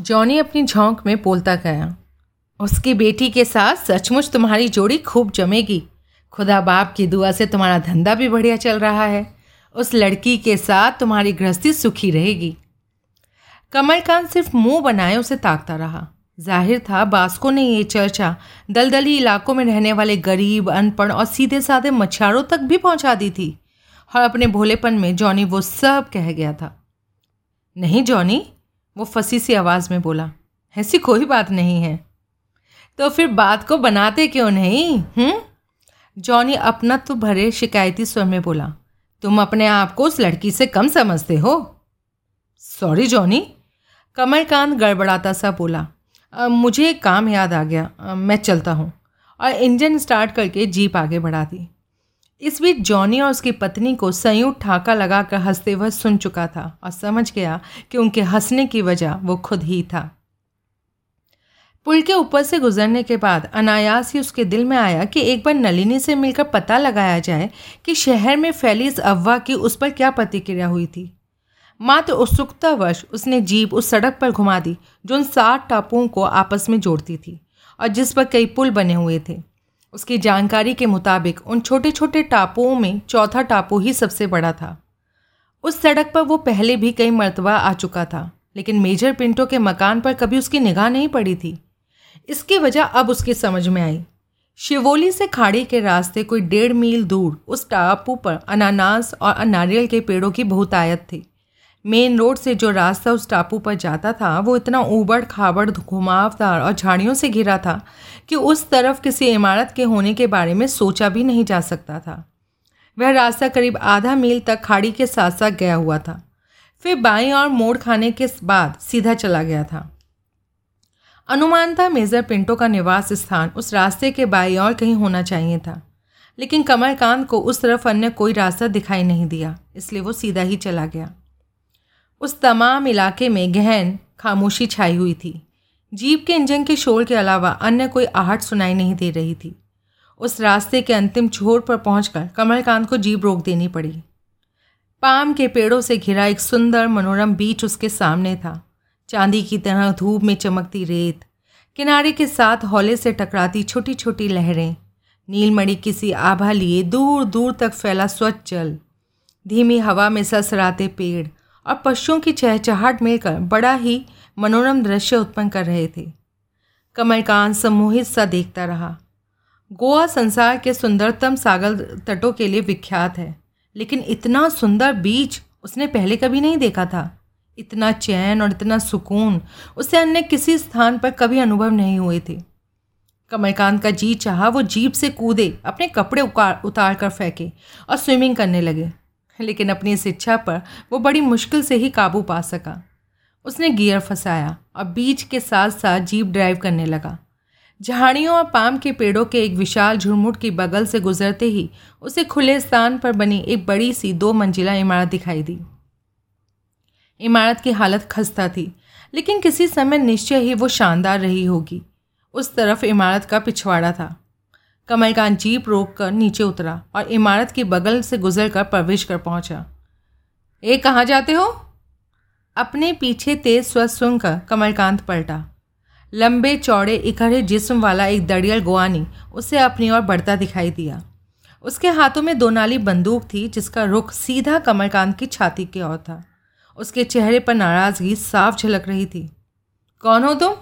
Johnny अपनी झोंक में बोलता गया, उसकी बेटी के साथ सचमुच तुम्हारी जोड़ी खूब जमेगी। खुदा बाप की दुआ से तुम्हारा धंधा भी बढ़िया चल रहा है। उस लड़की के साथ तुम्हारी गृहस्थी सुखी रहेगी। कमल कमलकांत सिर्फ़ मुँह बनाए उसे ताकता रहा। ज़ाहिर था, बास्को ने ये चर्चा दलदली इलाकों में रहने वाले गरीब, अनपढ़ और सीधे साधे मछुआरों तक भी पहुँचा दी थी। और अपने भोलेपन में जॉनी वो सब कह गया था। नहीं जॉनी वो फंसी सी आवाज़ में बोला ऐसी कोई बात नहीं है। तो फिर बात को बनाते क्यों नहीं हम्म? जॉनी अपना तो भरे शिकायती स्वर में बोला तुम अपने आप को उस लड़की से कम समझते हो। Sorry Johnny. कमलकांत गड़बड़ाता सा बोला आ, मुझे एक काम याद आ गया आ, मैं चलता हूँ। और इंजन स्टार्ट करके जीप आगे बढ़ा दी। इस बीच जॉनी और उसकी पत्नी को संयुक्त ठाका लगाकर हँसते हुए सुन चुका था और समझ गया कि उनके हंसने की वजह वो खुद ही था। पुल के ऊपर से गुजरने के बाद अनायास ही उसके दिल में आया कि एक बार नलिनी से मिलकर पता लगाया जाए कि शहर में फैली इस अफवाह की उस पर क्या प्रतिक्रिया हुई थी। मात्र उत्सुकतावश उसने जीप उस सड़क पर घुमा दी, जो उन सात टापुओं को आपस में जोड़ती थी और जिस पर कई पुल बने हुए थे। उसकी जानकारी के मुताबिक उन छोटे छोटे टापुओं में चौथा टापू ही सबसे बड़ा था। उस सड़क पर वो पहले भी कई मरतबा आ चुका था, लेकिन मेजर पिंटो के मकान पर कभी उसकी निगाह नहीं पड़ी थी। इसकी वजह अब उसकी समझ में आई। शिवोली से खाड़ी के रास्ते कोई डेढ़ मील दूर उस टापू पर अनानास और नारियल के पेड़ों की बहुतायत थी। मेन रोड से जो रास्ता उस टापू पर जाता था, वो इतना ऊबड़ खाबड़ घुमावदार और झाड़ियों से घिरा था कि उस तरफ़ किसी इमारत के होने के बारे में सोचा भी नहीं जा सकता था। वह रास्ता करीब आधा मील तक खाड़ी के साथ साथ गया हुआ था। फिर बाई और मोड़ खाने के बाद सीधा चला गया था। अनुमान था मेजर पिंटो का निवास स्थान उस रास्ते के बाई और कहीं होना चाहिए था, लेकिन कमलकांत को उस तरफ़ अन्य कोई रास्ता दिखाई नहीं दिया, इसलिए वो सीधा ही चला गया। उस तमाम इलाके में गहन, खामोशी छाई हुई थी। जीप के इंजन के शोर के अलावा अन्य कोई आहट सुनाई नहीं दे रही थी। उस रास्ते के अंतिम छोर पर पहुंचकर कमलकांत को जीप रोक देनी पड़ी। पाम के पेड़ों से घिरा एक सुंदर मनोरम बीच उसके सामने था। चांदी की तरह धूप में चमकती रेत, किनारे के साथ हौले से टकराती छोटी छोटी लहरें, नीलमणि किसी आभा लिए दूर दूर तक फैला स्वच्छ जल, धीमी हवा में ससराते पेड़ और पशुओं की चहचहाट मिलकर बड़ा ही मनोरम दृश्य उत्पन्न कर रहे थे। कमलकांत सम्मोहित सा देखता रहा। गोवा संसार के सुंदरतम सागर तटों के लिए विख्यात है, लेकिन इतना सुंदर बीच उसने पहले कभी नहीं देखा था। इतना चैन और इतना सुकून उसे अन्य किसी स्थान पर कभी अनुभव नहीं हुए थे। कमलकांत का जी चाहा वो जीप से कूदे, अपने कपड़े उतार कर फेंके और स्विमिंग करने लगे। लेकिन अपनी इस इच्छा पर वो बड़ी मुश्किल से ही काबू पा सका। उसने गियर फंसाया और बीच के साथ साथ जीप ड्राइव करने लगा। झाड़ियों और पाम के पेड़ों के एक विशाल झुरमुट की बगल से गुजरते ही उसे खुले स्थान पर बनी एक बड़ी सी दो मंजिला इमारत दिखाई दी। इमारत की हालत खस्ता थी, लेकिन किसी समय निश्चय ही वो शानदार रही होगी। उस तरफ़ इमारत का पिछवाड़ा था। कमलकांत जीप रोक कर नीचे उतरा और इमारत के बगल से गुजर कर प्रवेश कर पहुँचा। ए, कहाँ जाते हो? अपने पीछे तेज स्वर सुनकर कमलकांत पलटा। लंबे, चौड़े इकड़े जिस्म वाला एक दड़ियल गुआनी उसे अपनी ओर बढ़ता दिखाई दिया। उसके हाथों में दो नाली बंदूक थी जिसका रुख सीधा कमलकांत की छाती की ओर था। उसके चेहरे पर नाराज़गी साफ़ झलक रही थी। कौन हो तुम?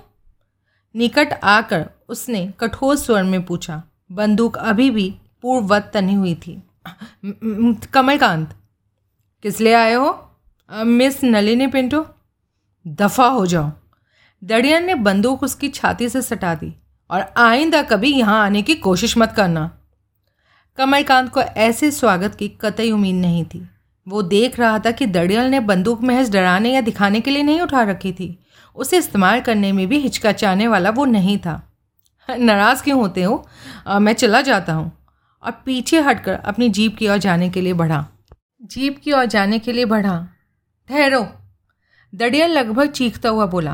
निकट आकर उसने कठोर स्वर में पूछा। बंदूक अभी भी पूर्ववत तनी हुई थी। कमलकांत, किस लिए आए हो? मिस नलिनी पिंटो, दफ़ा हो जाओ। दड़ियन ने बंदूक उसकी छाती से सटा दी और आइंदा कभी यहाँ आने की कोशिश मत करना। कमलकांत को ऐसे स्वागत की कतई उम्मीद नहीं थी। वो देख रहा था कि दड़ियल ने बंदूक महज डराने या दिखाने के लिए नहीं उठा रखी थी। उसे इस्तेमाल करने में भी हिचकचाने वाला वो नहीं था। नाराज़ क्यों होते हो? मैं चला जाता हूँ। और पीछे हटकर अपनी जीप की ओर जाने के लिए बढ़ा। जीप की ओर जाने के लिए बढ़ा। ठहरो। दड़िया लगभग चीखता हुआ बोला,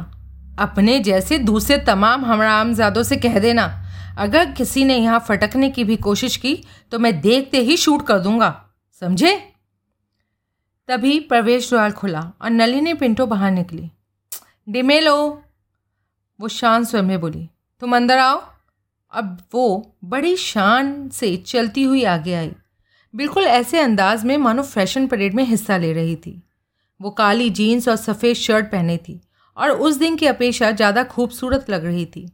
अपने जैसे दूसरे तमाम हमरामजादों से कह देना। अगर किसी ने यहाँ फटकने की भी कोशिश की तो मैं देखते ही शूट कर दूँगा। समझे? तभी प्रवेश द्वार खुला और नलिनी पिंटो बाहर निकली। डिमेलो! वो शान स्वयं में बोली, तुम अंदर आओ। अब वो बड़ी शान से चलती हुई आगे आई। बिल्कुल ऐसे अंदाज में मानो फ़ैशन परेड में हिस्सा ले रही थी। वो काली जीन्स और सफ़ेद शर्ट पहने थी और उस दिन की अपेक्षा ज़्यादा खूबसूरत लग रही थी।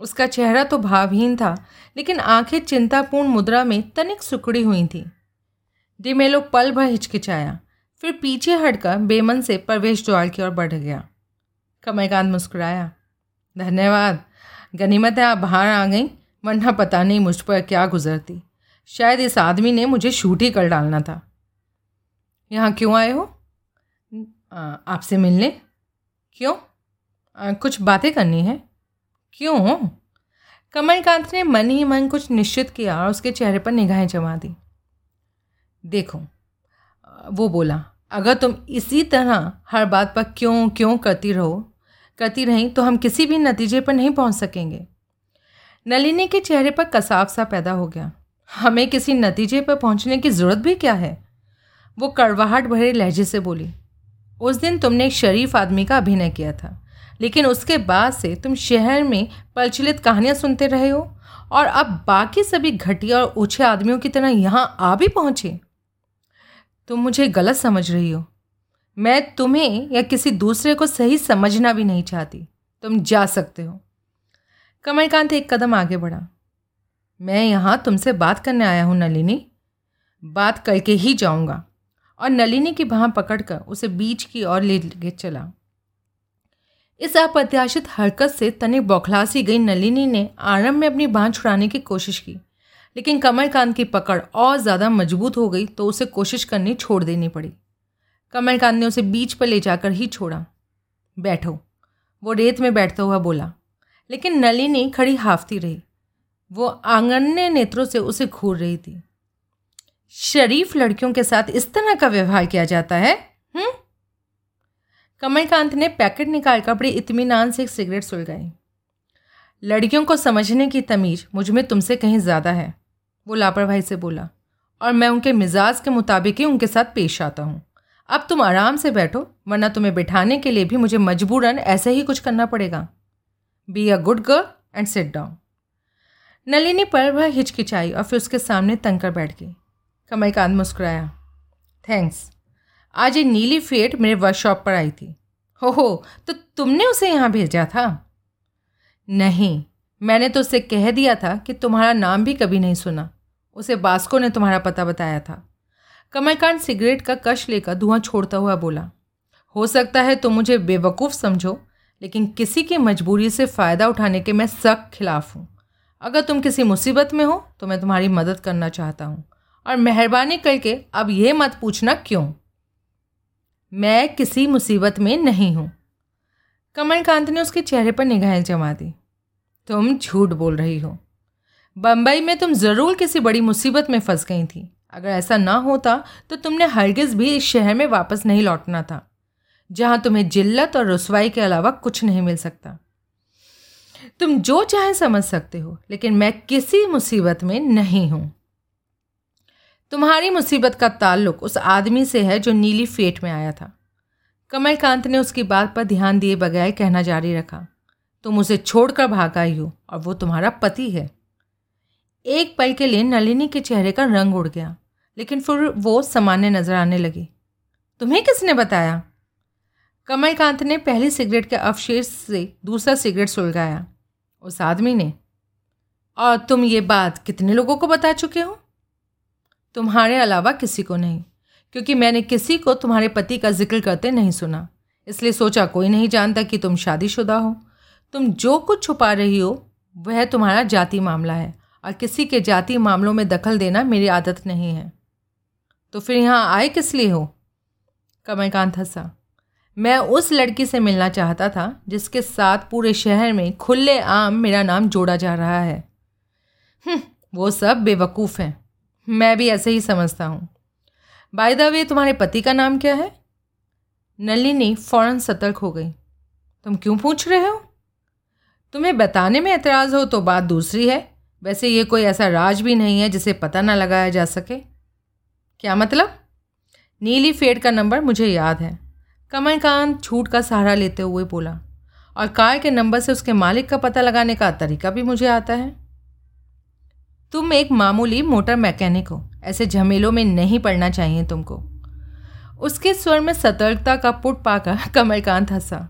उसका चेहरा तो भावहीन था, लेकिन आँखें चिंतापूर्ण मुद्रा में तनिक सुकड़ी हुई थी। डिमेलो पल भर हिचकिचाया, फिर पीछे हटकर बेमन से प्रवेश द्वार की ओर बढ़ गया। कमलकांत मुस्कुराया, धन्यवाद। गनीमत है आप बाहर आ गई वरना पता नहीं मुझ पर क्या गुजरती। शायद इस आदमी ने मुझे शूट ही कर डालना था। यहाँ क्यों आए हो? आपसे मिलने? क्यों? आ, कुछ बातें करनी है? क्यों? कमलकांत ने मन ही मन कुछ निश्चित किया और उसके चेहरे पर निगाहें जमा दी। देखो वो बोला अगर तुम इसी तरह हर बात पर क्यों क्यों करती रहो करती रहीं तो हम किसी भी नतीजे पर नहीं पहुँच सकेंगे। नलिनी के चेहरे पर कसाव सा पैदा हो गया। हमें किसी नतीजे पर पहुँचने की ज़रूरत भी क्या है? वो कड़वाहट भरे लहजे से बोली, उस दिन तुमने एक शरीफ आदमी का अभिनय किया था, लेकिन उसके बाद से तुम शहर में प्रचलित कहानियाँ सुनते रहे हो और अब बाकी सभी घटिया और ऊँचे आदमियों की तरह यहाँ आ भी पहुँचे। तुम मुझे गलत समझ रही हो। मैं तुम्हें या किसी दूसरे को सही समझना भी नहीं चाहती। तुम जा सकते हो। कमलकांत एक कदम आगे बढ़ा। मैं यहाँ तुमसे बात करने आया हूँ, नलिनी। बात करके ही जाऊँगा। और नलिनी की बाह पकड़कर उसे बीच की ओर ले चला। इस अप्रत्याशित हरकत से तनिक बौखला सी गई नलिनी ने आरंभ में अपनी बाँह छुड़ाने की कोशिश की। लेकिन कमलकांत की पकड़ और ज़्यादा मज़बूत हो गई तो उसे कोशिश करनी छोड़ देनी पड़ी। कमलकांत ने उसे बीच पर ले जाकर ही छोड़ा। बैठो। वो रेत में बैठता हुआ बोला। लेकिन नलिनी खड़ी हाफती रही। वो आंगन्य नेत्रों से उसे घूर रही थी। शरीफ लड़कियों के साथ इस तरह का व्यवहार किया जाता है? हम्म? कमलकांत ने पैकेट निकाल कर बड़े इतमान से एक सिगरेट सुलगाई। लड़कियों को समझने की तमीज मुझमें तुमसे कहीं ज़्यादा है। वो लापरवाही से बोला। और मैं उनके मिजाज के मुताबिक ही उनके साथ पेश आता हूँ। अब तुम आराम से बैठो, वरना तुम्हें बिठाने के लिए भी मुझे मजबूरन ऐसे ही कुछ करना पड़ेगा। Be a good girl and sit down Nalini पर वह हिचकिचाई और फिर उसके सामने तंकर बैठ गई। कमलकांत मुस्कुराया। थैंक्स आज ये नीली फेट मेरे वर्कशॉप पर आई थी। हो हो तो तुमने उसे यहाँ भेजा था? नहीं, मैंने तो उसे कह दिया था कि तुम्हारा नाम भी कभी नहीं सुना। उसे बास्को ने तुम्हारा पता बताया था। कमलकांत सिगरेट का कश लेकर धुआँ छोड़ता हुआ बोला, हो सकता है तुम मुझे बेवकूफ़ समझो, लेकिन किसी की मजबूरी से फ़ायदा उठाने के मैं सख्त खिलाफ हूँ। अगर तुम किसी मुसीबत में हो तो मैं तुम्हारी मदद करना चाहता हूँ। और मेहरबानी करके अब यह मत पूछना क्यों? मैं किसी मुसीबत में नहीं हूँ। कमलकांत ने उसके चेहरे पर निगाहें जमा दी। तुम झूठ बोल रही हो। बम्बई में तुम ज़रूर किसी बड़ी मुसीबत में फंस गई थी। अगर ऐसा ना होता तो तुमने हरगिज़ भी इस शहर में वापस नहीं लौटना था, जहाँ तुम्हें जिल्लत और रसवाई के अलावा कुछ नहीं मिल सकता। तुम जो चाहे समझ सकते हो, लेकिन मैं किसी मुसीबत में नहीं हूँ। तुम्हारी मुसीबत का ताल्लुक उस आदमी से है जो नीली फेट में आया था। कमलकांत ने उसकी बात पर ध्यान दिए बगैर कहना जारी रखा, तुम उसे छोड़कर भाग आई हो, और वो तुम्हारा पति है। एक पल के लिए नलिनी के चेहरे का रंग उड़ गया। लेकिन फिर वो सामान्य नज़र आने लगी। तुम्हें किसने बताया? कमलकांत ने पहली सिगरेट के अवशेष से दूसरा सिगरेट सुलगाया। उस आदमी ने। और तुम ये बात कितने लोगों को बता चुके हो? तुम्हारे अलावा किसी को नहीं, क्योंकि मैंने किसी को तुम्हारे पति का ज़िक्र करते नहीं सुना। इसलिए सोचा कोई नहीं जानता कि तुम शादीशुदा हो। तुम जो कुछ छुपा रही हो, वह तुम्हारा जाति मामला है, और किसी के जाति मामलों में दखल देना मेरी आदत नहीं है। तो फिर यहाँ आए किस लिए हो? कमलकांत हंसा। मैं उस लड़की से मिलना चाहता था जिसके साथ पूरे शहर में खुले आम मेरा नाम जोड़ा जा रहा है। हम्म, वो सब बेवकूफ़ हैं। मैं भी ऐसे ही समझता हूँ। बाय द वे तुम्हारे पति का नाम क्या है? नलिनी फ़ौरन सतर्क हो गई। तुम क्यों पूछ रहे हो? तुम्हें बताने में एतराज़ हो तो बात दूसरी है। वैसे ये कोई ऐसा राज भी नहीं है जिसे पता ना लगाया जा सके। क्या मतलब? नीली फेड का नंबर मुझे याद है। कमलकांत छूट का सहारा लेते हुए बोला। और कार के नंबर से उसके मालिक का पता लगाने का तरीका भी मुझे आता है। तुम एक मामूली मोटर मैकेनिक हो। ऐसे झमेलों में नहीं पड़ना चाहिए तुमको। उसके स्वर में सतर्कता का पुट पाकर कमलकांत हंसा।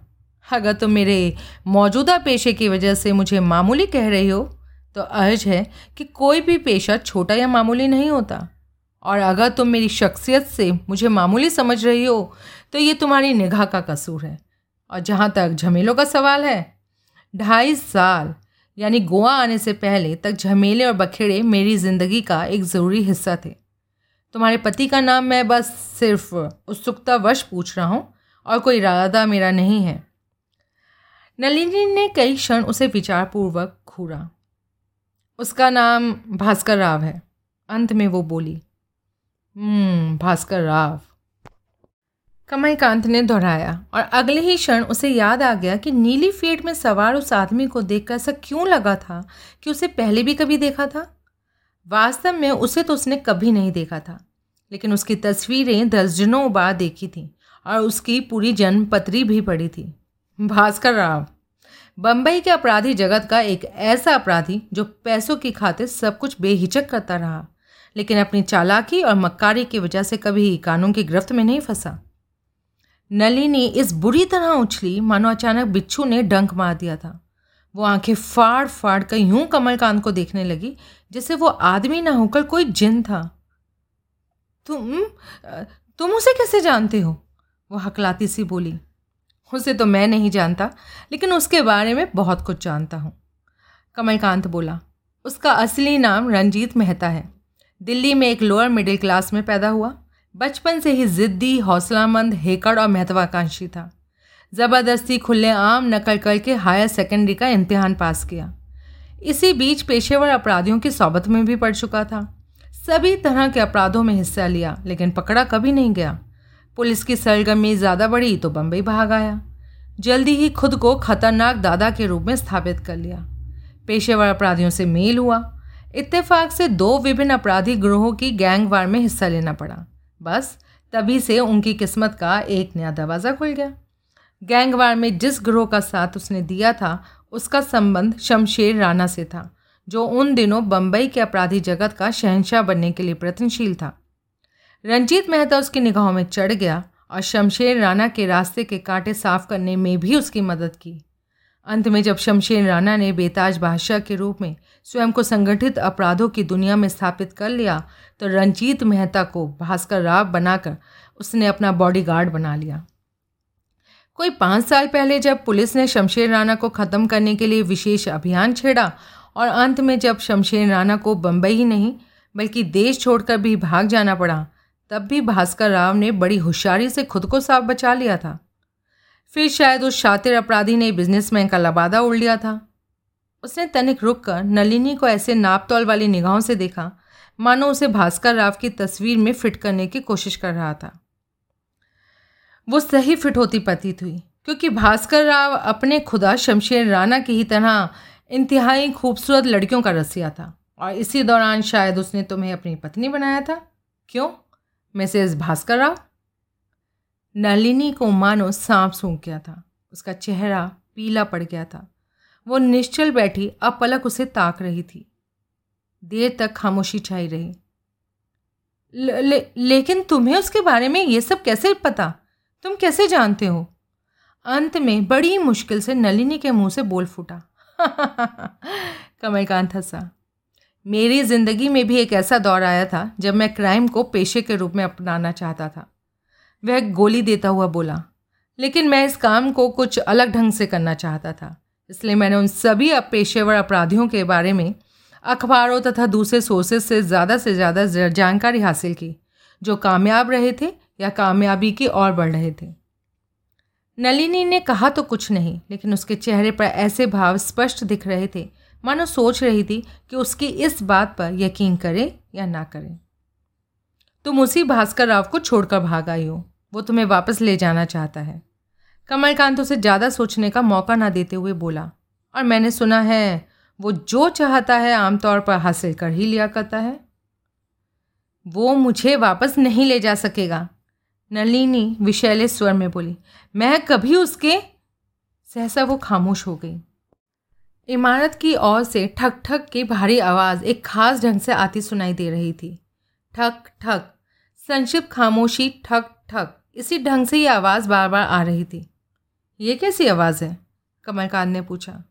अगर तुम मेरे मौजूदा पेशे की वजह से मुझे मामूली कह रही हो तो अर्ज़ है कि कोई भी पेशा छोटा या मामूली नहीं होता। और अगर तुम मेरी शख्सियत से मुझे मामूली समझ रही हो तो ये तुम्हारी निगाह का कसूर है। और जहाँ तक झमेलों का सवाल है, ढाई साल, यानी गोवा आने से पहले तक झमेले और बखेड़े मेरी ज़िंदगी का एक ज़रूरी हिस्सा थे। तुम्हारे पति का नाम मैं बस सिर्फ़ उत्सुकता वश पूछ रहा हूँ और कोई इरादा मेरा नहीं है। नलिनी ने कई क्षण उसे विचारपूर्वक घूरा। उसका नाम भास्कर राव है। अंत में वो बोली भास्कर राव। कमलकांत ने दोहराया और अगले ही क्षण उसे याद आ गया कि नीली फेट में सवार उस आदमी को देखकर ऐसा क्यों लगा था कि उसे पहले भी कभी देखा था? वास्तव में उसे तो उसने कभी नहीं देखा था, लेकिन उसकी तस्वीरें दर्जनों बार देखी थीं और उसकी पूरी जन्म पत्री भी पड़ी थी। भास्कर राव बम्बई के अपराधी जगत का एक ऐसा अपराधी जो पैसों की खातिर सब कुछ बेहिचक करता रहा। लेकिन अपनी चालाकी और मक्कारी की वजह से कभी कानून की गिरफ्त में नहीं फंसा। नलिनी इस बुरी तरह उछली, मानो अचानक बिच्छू ने डंक मार दिया था। वो आँखें फाड़ फाड़ कर यूँ कमलकांत को देखने लगी, जैसे वो आदमी ना होकर कोई जिन था। तुम तुम उसे कैसे जानते हो? वो हकलाती सी बोली। उसे तो मैं नहीं जानता, लेकिन उसके बारे में बहुत कुछ जानता हूँ। कमलकांत बोला, उसका असली नाम रंजीत मेहता है। दिल्ली में एक लोअर मिडिल क्लास में पैदा हुआ। बचपन से ही ज़िद्दी, हौसलामंद, हेकड़ और महत्वाकांक्षी था। ज़बरदस्ती खुले आम नकल करके हायर सेकेंडरी का इम्तिहान पास किया। इसी बीच पेशेवर अपराधियों की सोबत में भी पड़ चुका था। सभी तरह के अपराधों में हिस्सा लिया, लेकिन पकड़ा कभी नहीं गया। पुलिस की सरगर्मी ज़्यादा बढ़ी तो बम्बई भाग आया। जल्दी ही खुद को खतरनाक दादा के रूप में स्थापित कर लिया। पेशेवर अपराधियों से मेल हुआ। इत्तेफाक से दो विभिन्न अपराधी ग्रोहों की गैंग वार में हिस्सा लेना पड़ा। बस, तभी से उनकी किस्मत का एक नया दरवाज़ा खुल गया। गैंग वार में जिस ग्रोह का साथ उसने दिया था, उसका संबंध शमशेर राणा से था, जो उन दिनों बम्बई के अपराधी जगत का शहनशाह बनने के लिए प्रयत्नशील था। रंजीत मेहता उसकी निगाहों में चढ़ गया और शमशेर राणा के रास्ते के कांटे साफ़ करने में भी उसकी मदद की। अंत में जब शमशेर राणा ने बेताज बादशाह के रूप में स्वयं को संगठित अपराधों की दुनिया में स्थापित कर लिया तो रंजीत मेहता को भास्कर राव बनाकर उसने अपना बॉडीगार्ड बना लिया। कोई पाँच साल पहले जब पुलिस ने शमशेर राणा को ख़त्म करने के लिए विशेष अभियान छेड़ा और अंत में जब शमशेर राणा को बम्बई ही नहीं, बल्कि देश छोड़कर भी भाग जाना पड़ा, तब भी भास्कर राव ने बड़ी होशियारी से खुद को साफ़ बचा लिया था। फिर शायद उस शातिर अपराधी ने बिजनेसमैन का लबादा उड़ लिया था। उसने तनिक रुक कर नलिनी को ऐसे नाप तौल वाली निगाहों से देखा, मानो उसे भास्कर राव की तस्वीर में फिट करने की कोशिश कर रहा था। वो सही फिट होती प्रतीत हुई, क्योंकि भास्कर राव अपने खुदा शमशेर राणा की ही तरह इंतहाई खूबसूरत लड़कियों का रसिया था, और इसी दौरान शायद उसने तुम्हें अपनी पत्नी बनाया था। क्यों? मिसेज भास्कर राव? नलिनी को मानो सांप सूंघ गया था। उसका चेहरा पीला पड़ गया था। वो निश्चल बैठी अब पलक उसे ताक रही थी। देर तक खामोशी छाई रही। ले, ले, लेकिन तुम्हें उसके बारे में ये सब कैसे पता? तुम कैसे जानते हो? अंत में बड़ी मुश्किल से नलिनी के मुँह से बोल फूटा। कमलकांत हंसा। मेरी ज़िंदगी में भी एक ऐसा दौर आया था जब मैं क्राइम को पेशे के रूप में अपनाना चाहता था। वह गोली देता हुआ बोला, लेकिन मैं इस काम को कुछ अलग ढंग से करना चाहता था, इसलिए मैंने उन सभी पेशेवर अपराधियों के बारे में अखबारों तथा दूसरे सोर्सेज से ज़्यादा से ज़्यादा जानकारी हासिल की, जो कामयाब रहे थे या कामयाबी की ओर बढ़ रहे थे. नलिनी ने कहा तो कुछ नहीं, लेकिन उसके चेहरे पर ऐसे भाव स्पष्ट दिख रहे थे, मानो सोच रही थी कि उसकी इस बात पर यकीन करे या ना करें। तुम उसी भास्कर राव को छोड़कर भाग आई हो। वो तुम्हें वापस ले जाना चाहता है। कमलकांत उसे ज़्यादा सोचने का मौका ना देते हुए बोला, और मैंने सुना है, वो जो चाहता है आमतौर पर हासिल कर ही लिया करता है। वो मुझे वापस नहीं ले जा सकेगा। नलिनी विशैले स्वर में बोली, मैं कभी उसके सहसा वो खामोश हो गई। इमारत की ओर से ठक ठक की भारी आवाज़ एक खास ढंग से आती सुनाई दे रही थी। ठक ठक संक्षिप्त खामोशी ठक ठक इसी ढंग से ये आवाज़ बार बार आ रही थी। ये कैसी आवाज़ है? कमलकांत ने पूछा।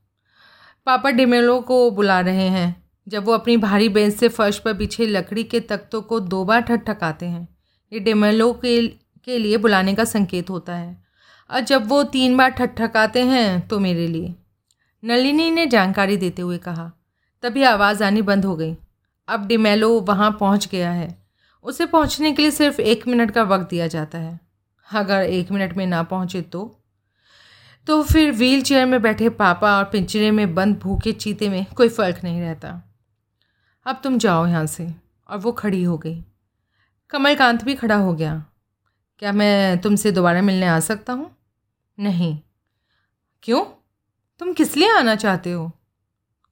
पापा डिमेलो को बुला रहे हैं। जब वो अपनी भारी बेंच से फर्श पर बिछे लकड़ी के तख्तों को दो बार ठकठकाते हैं, ये डिमेलो के के लिए बुलाने का संकेत होता है। और जब वो तीन बार ठकठकाते हैं तो मेरे लिए। नलिनी ने जानकारी देते हुए कहा। तभी आवाज़ आनी बंद हो गई। अब डिमेलो वहाँ पहुँच गया है। उसे पहुँचने के लिए सिर्फ़ एक मिनट का वक्त दिया जाता है। अगर एक मिनट में ना पहुँचे तो। तो फिर व्हील चेयर में बैठे पापा और पिंजरे में बंद भूखे चीते में कोई फ़र्क नहीं रहता। अब तुम जाओ यहाँ से, और वो खड़ी हो गई। कमलकांत भी खड़ा हो गया। क्या मैं तुमसे दोबारा मिलने आ सकता हूँ? नहीं। क्यों? तुम किस लिए आना चाहते हो?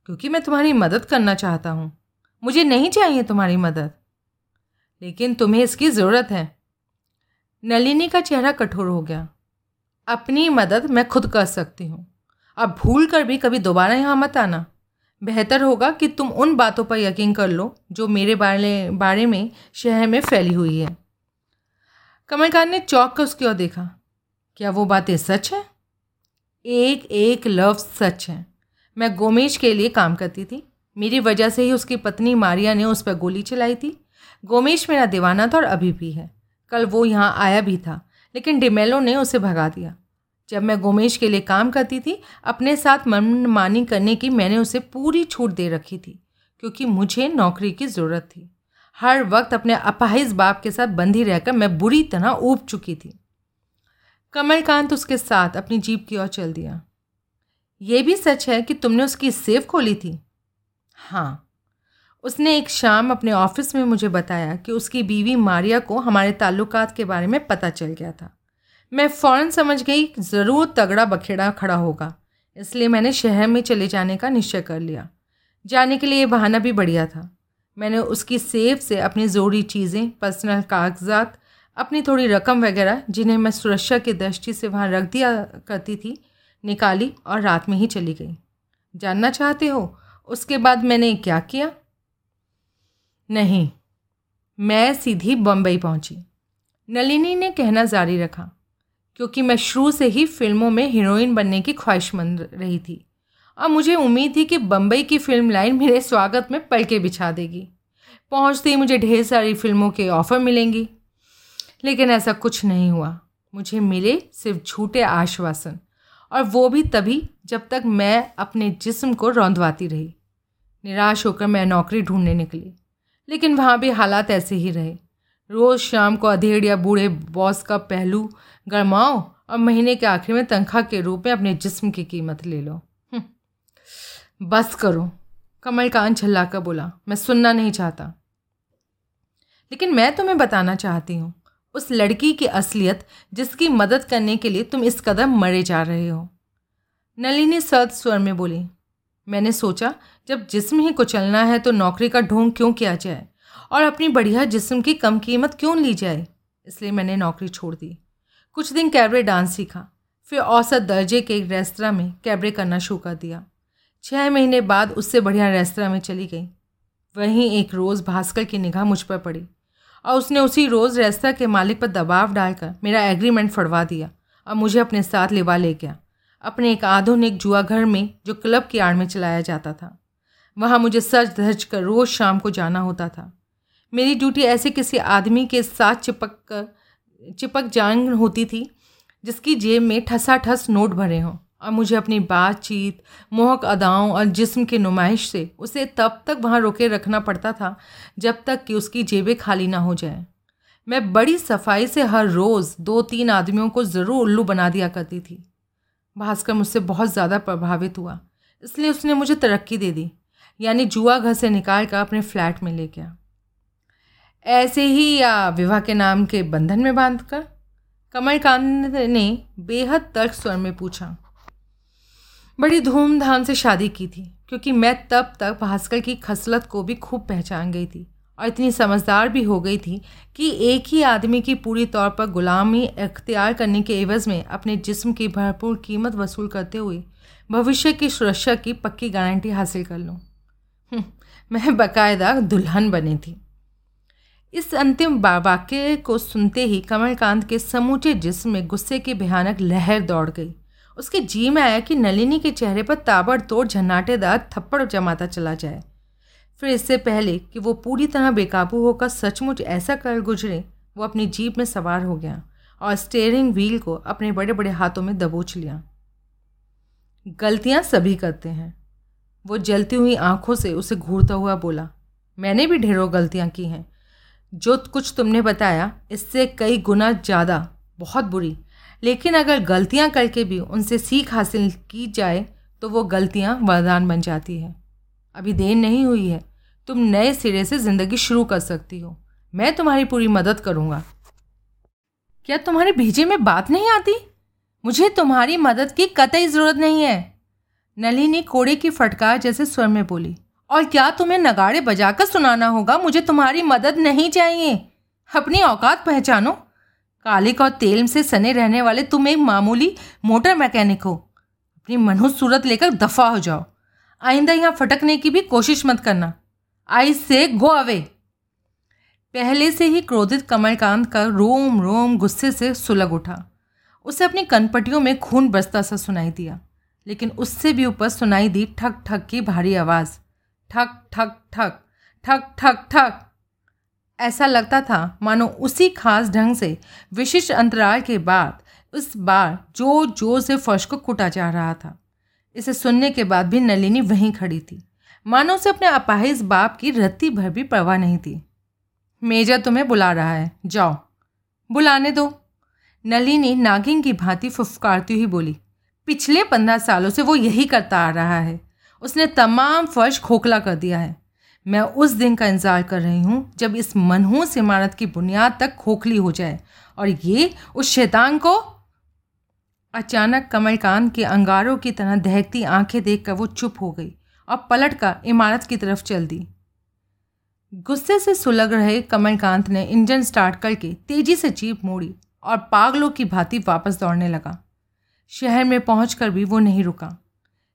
क्योंकि मैं तुम्हारी मदद करना चाहता हूँ। मुझे नहीं चाहिए तुम्हारी मदद। लेकिन तुम्हें इसकी ज़रूरत है। नलिनी का चेहरा कठोर हो गया। अपनी मदद मैं खुद कर सकती हूँ। अब भूल कर भी कभी दोबारा यहाँ मत आना। बेहतर होगा कि तुम उन बातों पर यकीन कर लो, जो मेरे बारे बारे में शहर में फैली हुई है। कमलकांत ने चौक कर उसकी ओर देखा। क्या वो बातें सच हैं? एक एक लफ्ज़ सच है। मैं गोमेश के लिए काम करती थी। मेरी वजह से ही उसकी पत्नी मारिया ने उस पर गोली चलाई थी। गोमेश मेरा दीवाना था और अभी भी है। कल वो यहाँ आया भी था, लेकिन डिमेलो ने उसे भगा दिया। जब मैं गोमेश के लिए काम करती थी, अपने साथ मनमानी करने की मैंने उसे पूरी छूट दे रखी थी, क्योंकि मुझे नौकरी की ज़रूरत थी। हर वक्त अपने अपाहिज बाप के साथ बंधी रहकर मैं बुरी तरह ऊब चुकी थी। कमलकांत उसके साथ अपनी जीप की ओर चल दिया। ये भी सच है कि तुमने उसकी सेफ़ खोली थी? हाँ उसने एक शाम अपने ऑफ़िस में मुझे बताया कि उसकी बीवी मारिया को हमारे ताल्लुकात के बारे में पता चल गया था। मैं फ़ौरन समझ गई ज़रूर तगड़ा बखेड़ा खड़ा होगा, इसलिए मैंने शहर में चले जाने का निश्चय कर लिया। जाने के लिए ये बहाना भी बढ़िया था। मैंने उसकी सेफ़ से अपनी ज़रूरी चीज़ें, पर्सनल कागजात, अपनी थोड़ी रकम वगैरह, जिन्हें मैं सुरक्षा की दृष्टि से वहाँ रख दिया करती थी, निकाली और रात में ही चली गई। जानना चाहते हो, उसके बाद मैंने क्या किया? नहीं, मैं सीधी बम्बई पहुँची। नलिनी ने कहना जारी रखा, क्योंकि मैं शुरू से ही फ़िल्मों में हीरोइन बनने की ख्वाहिशमंद रही थी। और मुझे उम्मीद थी कि बम्बई की फ़िल्म लाइन मेरे स्वागत में पलके बिछा देगी। पहुँचते ही मुझे ढेर सारी फ़िल्मों के ऑफ़र मिलेंगी। लेकिन ऐसा कुछ नहीं हुआ। मुझे मिले सिर्फ़ झूठे आश्वासन, और वो भी तभी जब तक मैं अपने जिस्म को रौंदवाती रही। निराश होकर मैं नौकरी ढूँढने निकली। लेकिन वहाँ भी हालात ऐसे ही रहे। रोज़ शाम को अधेड़ या बूढ़े बॉस का पहलू, गरमाओ और महीने के आखिर में तनख्वाह के रूप में अपने जिस्म की कीमत ले लो। हम्म। बस करो, कमल कान झल्ला कर बोला, मैं सुनना नहीं चाहता। लेकिन मैं तुम्हें बताना चाहती हूँ, उस लड़की की असलियत जिसकी मदद करने के लिए तुम इस कदम मरे जा रहे हो। नलिनी सर्द स्वर में बोली, मैंने सोचा जब जिस्म ही कुचलना है तो नौकरी का ढोंग क्यों किया जाए? और अपनी बढ़िया जिस्म की कम कीमत क्यों ली जाए? इसलिए मैंने नौकरी छोड़ दी। कुछ दिन कैबरे डांस सीखा। फिर औसत दर्जे के एक रेस्तरा में कैबरे करना शुरू कर दिया। छः महीने बाद उससे बढ़िया रेस्तरा में चली गई। वहीं एक रोज़ भास्कर की निगाह मुझ पर पड़ी और उसने उसी रोज़ रेस्तरा के मालिक पर दबाव डालकर मेरा एग्रीमेंट फड़वा दिया और मुझे अपने साथ लिवा ले गया। अपने एक आधुनिक जुआ घर में जो क्लब की आड़ में चलाया जाता था। वहाँ मुझे सच धज कर रोज़ शाम को जाना होता था। मेरी ड्यूटी ऐसे किसी आदमी के साथ चिपक कर, चिपक जान होती थी, जिसकी जेब में ठसा ठस नोट भरे हों। और मुझे अपनी बातचीत, मोहक अदाओं और जिस्म की नुमाइश से उसे तब तक वहाँ रोके रखना पड़ता था, जब तक कि उसकी जेबें खाली ना हो जाए। मैं बड़ी सफ़ाई से हर रोज़ दो तीन आदमियों को ज़रूर उल्लू बना दिया करती थी। भास्कर मुझसे बहुत ज़्यादा प्रभावित हुआ, इसलिए उसने मुझे तरक्की दे दी। यानी जुआ घर से निकाल कर अपने फ्लैट में ले गया ऐसे ही या विवाह के नाम के बंधन में बाँध कर कमलकांत ने बेहद तर्क स्वर में पूछा, बड़ी धूमधाम से शादी की थी, क्योंकि मैं तब तक भास्कर की खसलत को भी खूब पहचान गई थी और इतनी समझदार भी हो गई थी कि एक ही आदमी की पूरी तौर पर गुलामी अख्तियार करने के एवज़ में अपने जिस्म की भरपूर कीमत वसूल करते हुए भविष्य की सुरक्षा की पक्की गारंटी हासिल कर लूँ। मैं बाकायदा दुल्हन बनी थी। इस अंतिम वाक्य को सुनते ही कमलकांत के समूचे जिस्म में गुस्से की भयानक लहर दौड़ गई। उसके जी में आया कि नलिनी के चेहरे पर ताबड़तोड़ झन्नाटेदार थप्पड़ जमाता चला जाए। फिर इससे पहले कि वो पूरी तरह बेकाबू होकर सचमुच ऐसा कर गुजरे, वो अपनी जीप में सवार हो गया और स्टेयरिंग व्हील को अपने बड़े बड़े हाथों में दबोच लिया। गलतियाँ सभी करते हैं। वो जलती हुई आँखों से उसे घूरता हुआ बोला, मैंने भी ढेरों गलतियाँ की हैं। जो कुछ तुमने बताया, इससे कई गुना ज़्यादा, बहुत बुरी। लेकिन अगर गलतियाँ करके भी उनसे सीख हासिल की जाए तो वो गलतियाँ वरदान बन जाती है। अभी देर नहीं हुई है। तुम नए सिरे से ज़िंदगी शुरू कर सकती हो। मैं तुम्हारी पूरी मदद करूँगा। क्या तुम्हारे भेजे में बात नहीं आती? मुझे तुम्हारी मदद की कतई ज़रूरत नहीं है। नलिनी कोड़े की फटकार जैसे स्वर में बोली, और क्या तुम्हें नगाड़े बजाकर सुनाना होगा? मुझे तुम्हारी मदद नहीं चाहिए। अपनी औकात पहचानो। कालिक और तेल से सने रहने वाले तुम एक मामूली मोटर मैकेनिक हो। अपनी मनहूस सूरत लेकर दफ़ा हो जाओ। आइंदा यहाँ फटकने की भी कोशिश मत करना। आई से गो अवे। पहले से ही क्रोधित कमलकांत का रोम रोम गुस्से से सुलग उठा। उसे अपनी कनपटियों में खून बसता सा सुनाई दिया। लेकिन उससे भी ऊपर सुनाई दी ठक ठक की भारी आवाज़। ठक ठक ठक ठक ठक ठक। ऐसा लगता था, मानो उसी खास ढंग से विशिष्ट अंतराल के बाद इस बार जो ज़ोर से फर्श को कुटा जा रहा था। इसे सुनने के बाद भी नलिनी वहीं खड़ी थी। मानो उसे अपने अपाहिज बाप की रत्ती भर भी परवाह नहीं थी। मेजर तुम्हें बुला रहा है, जाओ। बुलाने दो। नलिनी नागिन की भांति फुफकारती हुई बोली पिछले पंद्रह सालों से वो यही करता आ रहा है। उसने तमाम फर्श खोखला कर दिया है। मैं उस दिन का इंतज़ार कर रही हूँ जब इस मनहूस इमारत की बुनियाद तक खोखली हो जाए और ये उस शैतान को अचानक कमलकांत के अंगारों की तरह दहकती आँखें देखकर वो चुप हो गई और पलट कर इमारत की तरफ़ चल दी। गुस्से से सुलग रहे कमलकांत ने इंजन स्टार्ट करके तेज़ी से जीप मोड़ी और पागलों की भांति वापस दौड़ने लगा। शहर में पहुंचकर भी वो नहीं रुका।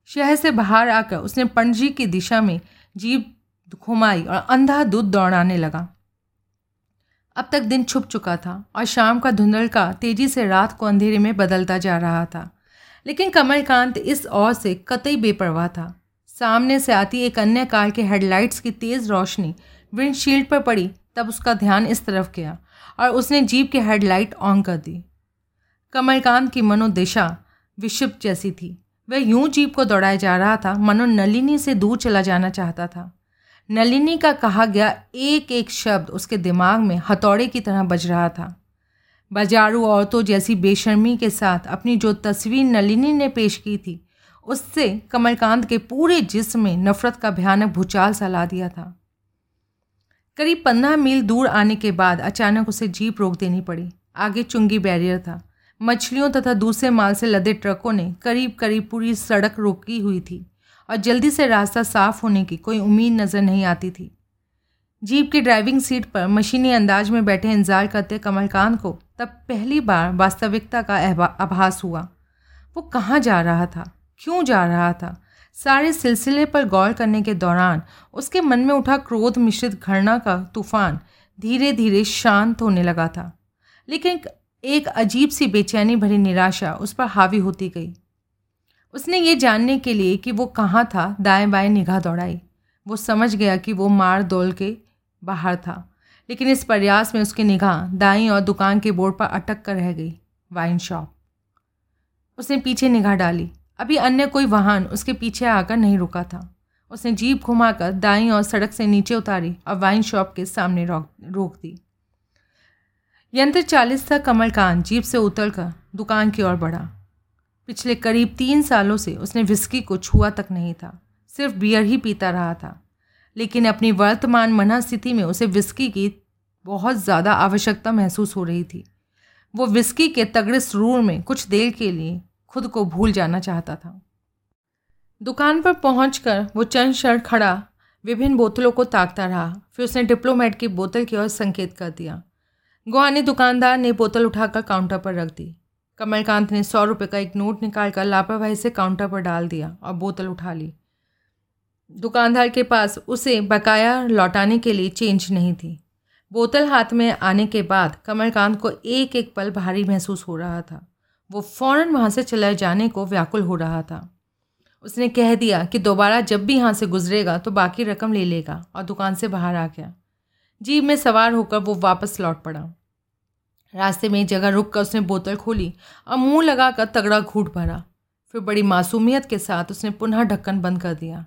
शहर से बाहर आकर उसने पणजी की दिशा में जीप घुमाई और अंधा दूध दौड़ाने लगा। अब तक दिन छुप चुका था और शाम का धुंधल का तेज़ी से रात को अंधेरे में बदलता जा रहा था। लेकिन कमलकांत इस ओर से कतई बेपरवाह था। सामने से आती एक अन्य कार के हेडलाइट्स की तेज़ रोशनी विंडशील्ड पर पड़ी, तब उसका ध्यान इस तरफ़ गया और उसने जीप की हेडलाइट ऑन कर दी। कमलकांत की मनोदिशा विषिप्त जैसी थी। वह यूँ जीप को दौड़ाया जा रहा था मनो नलिनी से दूर चला जाना चाहता था। नलिनी का कहा गया एक एक शब्द उसके दिमाग में हथौड़े की तरह बज रहा था। बाजारू औरतों जैसी बेशर्मी के साथ अपनी जो तस्वीर नलिनी ने पेश की थी, उससे कमलकांत के पूरे जिस्म में नफरत का भयानक भूचाल सा ला दिया था। करीब पंद्रह मील दूर आने के बाद अचानक उसे जीप रोक देनी पड़ी। आगे चुंगी बैरियर था। मछलियों तथा दूसरे माल से लदे ट्रकों ने करीब करीब पूरी सड़क रोकी हुई थी और जल्दी से रास्ता साफ़ होने की कोई उम्मीद नज़र नहीं आती थी। जीप की ड्राइविंग सीट पर मशीनी अंदाज में बैठे इंतज़ार करते कमलकांत को तब पहली बार वास्तविकता का आभास हुआ। वो कहाँ जा रहा था? क्यों जा रहा था? सारे सिलसिले पर गौर करने के दौरान उसके मन में उठा क्रोध मिश्रित घृणा का तूफ़ान धीरे धीरे शांत होने लगा था। लेकिन एक अजीब सी बेचैनी भरी निराशा उस पर हावी होती गई। उसने ये जानने के लिए कि वो कहाँ था, दाएँ बाएँ निगाह दौड़ाई। वो समझ गया कि वो मार दौल के बाहर था, लेकिन इस प्रयास में उसकी निगाह दाई और दुकान के बोर्ड पर अटक कर रह गई, वाइन शॉप। उसने पीछे निगाह डाली। अभी अन्य कोई वाहन उसके पीछे आकर नहीं रुका था। उसने जीप घुमाकर दाई और सड़क से नीचे उतारी और वाइन शॉप के सामने रोक रोक दी। यंत्र चालीस था कमलकांत जीप से उतरकर दुकान की ओर बढ़ा। पिछले करीब तीन सालों से उसने विस्की को छुआ तक नहीं था, सिर्फ़ बियर ही पीता रहा था। लेकिन अपनी वर्तमान मना स्थिति में उसे विस्की की बहुत ज़्यादा आवश्यकता महसूस हो रही थी। वो विस्की के तगड़े सुरूर में कुछ देर के लिए खुद को भूल जाना चाहता था। दुकान पर पहुंचकर वो चंद क्षण खड़ा, विभिन्न बोतलों को ताकता रहा, फिर उसने डिप्लोमेट की बोतल की ओर संकेत कर दिया। गुआनी दुकानदार ने बोतल उठाकर काउंटर पर रख दी। कमलकांत ने सौ रुपये का एक नोट निकालकर लापरवाही से काउंटर पर डाल दिया और बोतल उठा ली। दुकानदार के पास उसे बकाया लौटाने के लिए चेंज नहीं थी। बोतल हाथ में आने के बाद कमलकांत को एक एक पल भारी महसूस हो रहा था। वो फ़ौरन वहाँ से चले जाने को व्याकुल हो रहा था। उसने कह दिया कि दोबारा जब भी यहाँ से गुजरेगा तो बाकी रकम ले लेगा और दुकान से बाहर आ गया। जीप में सवार होकर वो वापस लौट पड़ा। रास्ते में एक जगह रुक कर उसने बोतल खोली और मुँह लगाकर तगड़ा घूट भरा। फिर बड़ी मासूमियत के साथ उसने पुनः ढक्कन बंद कर दिया।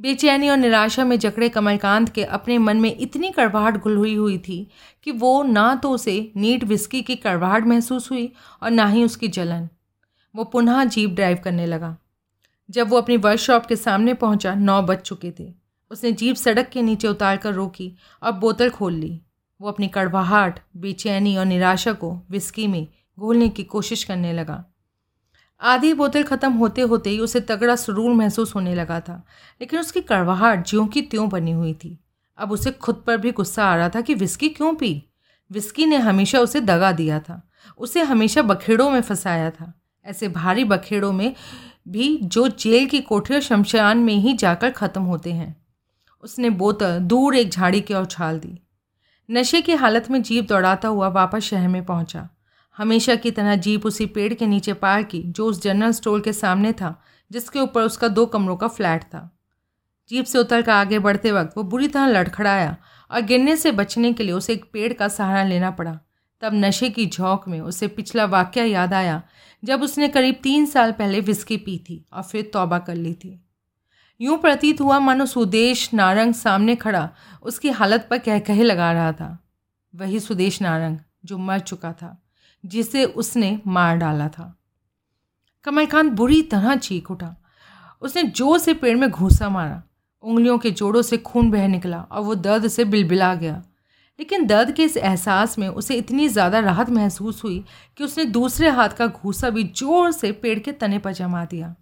बेचैनी और निराशा में जकड़े कमलकांत के अपने मन में इतनी कड़वाहट घुल हुई हुई थी कि वो ना तो उसे नीट विस्की की कड़वाहट महसूस हुई और ना ही उसकी जलन। वो पुनः जीप ड्राइव करने लगा। जब वो अपनी वर्कशॉप के सामने पहुँचा, नौ बज चुके थे। उसने जीप सड़क के नीचे उतार कर रोकी और बोतल खोल ली। वो अपनी कड़वाहट, बेचैनी और निराशा को विस्की में घोलने की कोशिश करने लगा। आधी बोतल ख़त्म होते होते ही उसे तगड़ा सुरूर महसूस होने लगा था, लेकिन उसकी कड़वाहट ज्यों की त्यों बनी हुई थी। अब उसे खुद पर भी गुस्सा आ रहा था कि विस्की क्यों पी? विस्की ने हमेशा उसे दगा दिया था, उसे हमेशा बखेड़ों में फंसाया था। ऐसे भारी बखेड़ों में भी जो जेल की कोठरी और शमशान में ही जाकर ख़त्म होते हैं। उसने बोतल दूर एक झाड़ी की ओर उछाल दी। नशे की हालत में जीप दौड़ाता हुआ वापस शहर में पहुँचा। हमेशा की तरह जीप उसी पेड़ के नीचे पार की जो उस जनरल स्टोर के सामने था, जिसके ऊपर उसका दो कमरों का फ्लैट था। जीप से उतर कर आगे बढ़ते वक्त वो बुरी तरह लड़खड़ाया और गिरने से बचने के लिए उसे एक पेड़ का सहारा लेना पड़ा। तब नशे की झोंक में उसे पिछला वाक्य याद आया, जब उसने करीब तीन साल पहले विस्की पी थी और फिर तौबा कर ली थी। यूँ प्रतीत हुआ मानो सुदेश नारंग सामने खड़ा उसकी हालत पर कह कहे लगा रहा था। वही सुदेश नारंग, जो मर चुका था, जिसे उसने मार डाला था। कमलकांत बुरी तरह चीख उठा। उसने ज़ोर से पेड़ में घूसा मारा। उंगलियों के जोड़ों से खून बह निकला और वो दर्द से बिलबिला गया। लेकिन दर्द के इस एहसास में उसे इतनी ज़्यादा राहत महसूस हुई कि उसने दूसरे हाथ का घूसा भी ज़ोर से पेड़ के तने पर जमा दिया।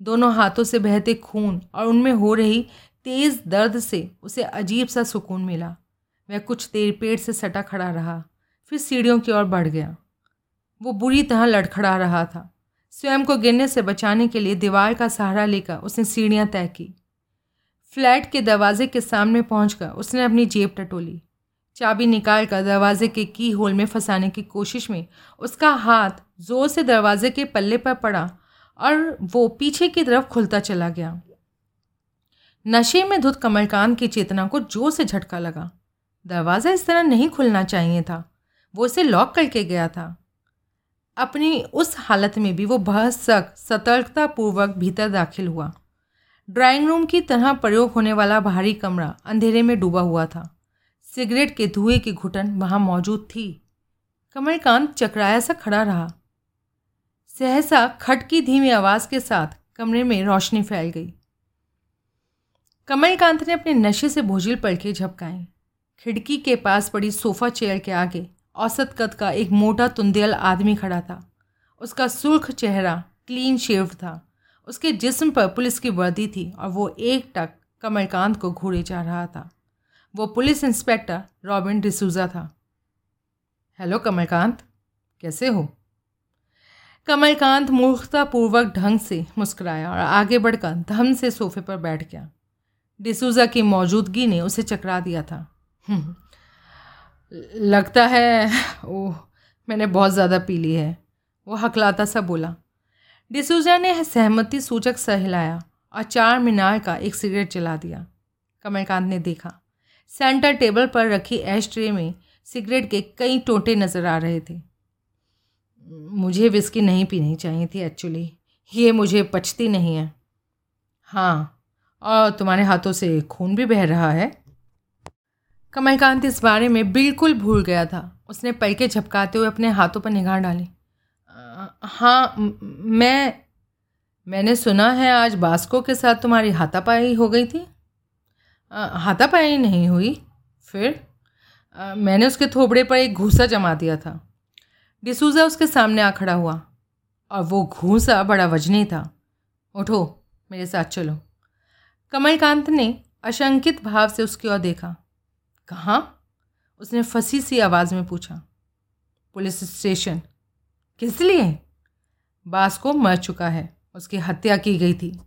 दोनों हाथों से बहते खून और उनमें हो रही तेज़ दर्द से उसे अजीब सा सुकून मिला। वह कुछ देर पेड़ से सटा खड़ा रहा, फिर सीढ़ियों की ओर बढ़ गया। वो बुरी तरह लड़खड़ा रहा था। स्वयं को गिरने से बचाने के लिए दीवार का सहारा लेकर उसने सीढ़ियाँ तय की। फ्लैट के दरवाजे के सामने पहुंचकर उसने अपनी जेब टटोली। चाबी निकाल कर दरवाजे के की होल में फंसाने की कोशिश में उसका हाथ ज़ोर से दरवाजे के पल्ले पर पड़ा और वो पीछे की तरफ़ खुलता चला गया। नशे में धुत कमलकांत की चेतना को ज़ोर से झटका लगा। दरवाज़ा इस तरह नहीं खुलना चाहिए था। वो इसे लॉक करके गया था। अपनी उस हालत में भी वो भसक सतर्कतापूर्वक भीतर दाखिल हुआ। ड्राइंग रूम की तरह प्रयोग होने वाला भारी कमरा अंधेरे में डूबा हुआ था। सिगरेट के धुएँ की घुटन वहाँ मौजूद थी। कमलकांत चकराया सा खड़ा रहा। सहसा खट की धीमी आवाज़ के साथ कमरे में रोशनी फैल गई। कमलकांत ने अपने नशे से भोजिल पलके झपकाए खिड़की के पास पड़ी सोफ़ा चेयर के आगे औसत कद का एक मोटा तुंदेल आदमी खड़ा था। उसका सुर्ख चेहरा क्लीन शेव था। उसके जिस्म पर पुलिस की वर्दी थी और वो एक टक कमलकांत को घूरे जा रहा था। वो पुलिस इंस्पेक्टर रॉबिन डिसूजा था। हेलो कमलकांत, कैसे हो? कमलकांत मूर्खतापूर्वक ढंग से मुस्कुराया और आगे बढ़कर धम से सोफे पर बैठ गया। डिसूजा की मौजूदगी ने उसे चकरा दिया था। हम्म, लगता है ओह मैंने बहुत ज़्यादा पी ली है वो हकलाता सा बोला। डिसूजा ने सहमति सूचक सहलाया और चार मीनार का एक सिगरेट जला दिया। कमलकांत ने देखा सेंटर टेबल पर रखी एश ट्रे में सिगरेट के कई टोटे नज़र आ रहे थे। मुझे विस्की नहीं पीनी चाहिए थी एक्चुअली ये मुझे पचती नहीं है। हाँ और तुम्हारे हाथों से खून भी बह रहा है। कमलकांत इस बारे में बिल्कुल भूल गया था। उसने पलके झपकाते हुए अपने हाथों पर निगाह डाली। हाँ मैं मैंने सुना है आज बास्को के साथ तुम्हारी हाथापाई हो गई थी। हाथापाई नहीं हुई फिर? आ, मैंने उसके थोबड़े पर एक घूसा जमा दिया था। डिसूजा उसके सामने आ खड़ा हुआ। और वो घूसा, बड़ा वजनी था। उठो, मेरे साथ चलो। कमलकांत ने अशंकित भाव से उसकी ओर देखा। कहाँ? उसने फंसी सी आवाज़ में पूछा। Police station. किस लिए? बास को मर चुका है। उसकी हत्या की गई थी।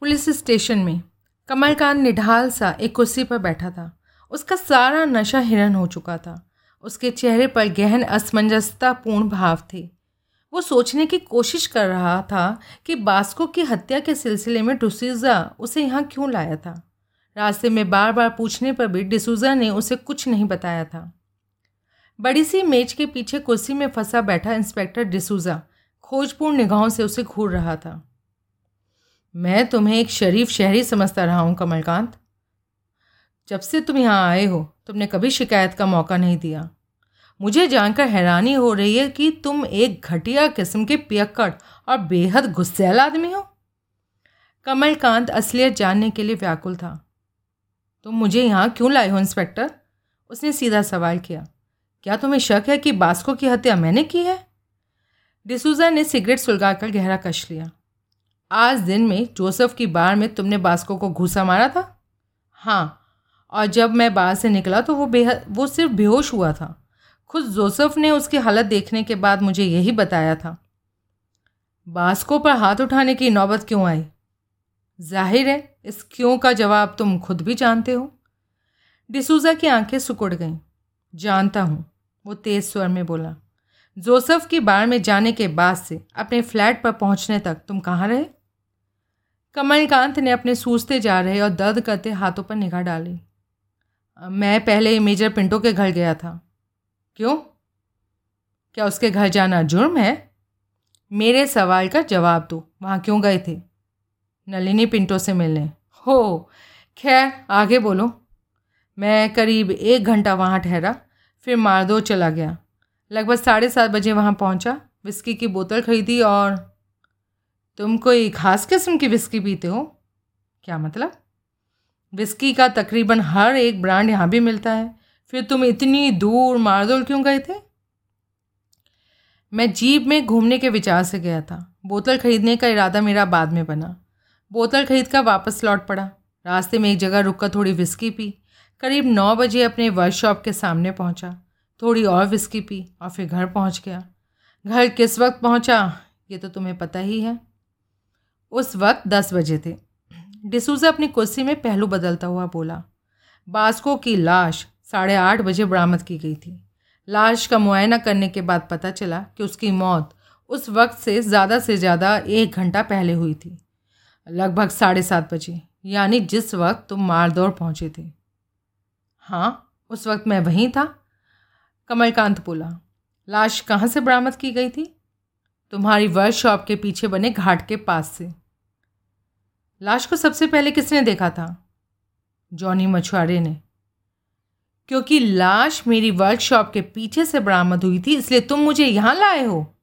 पुलिस स्टेशन में कमलकांत निढाल सा एक कुर्सी पर बैठा था। उसका सारा नशा हिरन हो चुका था। उसके चेहरे पर गहन असमंजसतापूर्ण भाव थे। वो सोचने की कोशिश कर रहा था कि बास्को की हत्या के सिलसिले में डिसूज़ा उसे यहाँ क्यों लाया था। रास्ते में बार बार पूछने पर भी डिसूज़ा ने उसे कुछ नहीं बताया था। बड़ी सी मेज के पीछे कुर्सी में फंसा बैठा इंस्पेक्टर डिसूज़ा खोजपूर्ण निगाहों से उसे घूर रहा था। मैं तुम्हें एक शरीफ शहरी समझता रहा हूँ, कमलकांत। जब से तुम यहाँ आए हो तुमने कभी शिकायत का मौका नहीं दिया। मुझे जानकर हैरानी हो रही है कि तुम एक घटिया किस्म के पियक्कड़ और बेहद गुस्सैल आदमी हो। कमलकांत असलियत जानने के लिए व्याकुल था। तुम मुझे यहाँ क्यों लाए हो, इंस्पेक्टर? उसने सीधा सवाल किया। क्या तुम्हें शक है कि बास्को की हत्या मैंने की है? डिसूजा ने सिगरेट सुलगाकर गहरा कश लिया। आज दिन में जोसेफ की बार में तुमने बास्को को घूसा मारा था? हाँ और जब मैं बाहर से निकला तो वो बेहद वो सिर्फ़ बेहोश हुआ था। खुद जोसेफ ने उसकी हालत देखने के बाद मुझे यही बताया था, बास्को पर हाथ उठाने की नौबत क्यों आई? ज़ाहिर है, इस क्यों का जवाब तुम खुद भी जानते हो। डिसूजा की आँखें सुकुड़ गईं। जानता हूँ, वो तेज़ स्वर में बोला। जोसेफ की बार में जाने के बाद से अपने फ्लैट पर पहुँचने तक तुम कहाँ रहे? कमलकांत ने अपने सूझते जा रहे और दर्द करते हाथों पर निगाह डाली। मैं पहले मेजर पिंटो के घर गया था। क्यों? क्या उसके घर जाना जुर्म है? मेरे सवाल का जवाब दो। वहाँ क्यों गए थे? नलिनी पिंटो से मिलने। हो, खैर, आगे बोलो। मैं करीब एक घंटा वहाँ ठहरा, फिर मारदो चला गया। लगभग साढ़े सात बजे वहाँ पहुँचा, विस्की की बोतल खरीदी और तुम कोई ख़ास किस्म की विस्की पीते हो? क्या मतलब? विस्की का तकरीबन हर एक ब्रांड यहाँ भी मिलता है। फिर तुम इतनी दूर मारदोल क्यों गए थे? मैं जीप में घूमने के विचार से गया था। बोतल खरीदने का इरादा मेरा बाद में बना। बोतल खरीद कर वापस लौट पड़ा। रास्ते में एक जगह रुक कर थोड़ी विस्की पी। करीब नौ बजे अपने वर्कशॉप के सामने पहुँचा। थोड़ी और विस्की पी और फिर घर पहुँच गया। घर किस वक्त पहुँचा, ये तो तुम्हें पता ही है। उस वक्त दस बजे थे। डिसूजा अपनी कुर्सी में पहलू बदलता हुआ बोला, बास्को की लाश साढ़े आठ बजे बरामद की गई थी। लाश का मुआयना करने के बाद पता चला कि उसकी मौत उस वक्त से ज़्यादा से ज़्यादा एक घंटा पहले हुई थी, लगभग साढ़े सात बजे, यानी जिस वक्त तुम मारदौड़ पहुँचे थे। हाँ उस वक्त मैं वहीं था, कमलकांत बोला। लाश कहाँ से बरामद की गई थी? तुम्हारी वर्कशॉप के पीछे बने घाट के पास से। लाश को सबसे पहले किसने देखा था? जॉनी मछुआरे ने। क्योंकि लाश मेरी वर्कशॉप के पीछे से बरामद हुई थी, इसलिए तुम मुझे यहाँ लाए हो।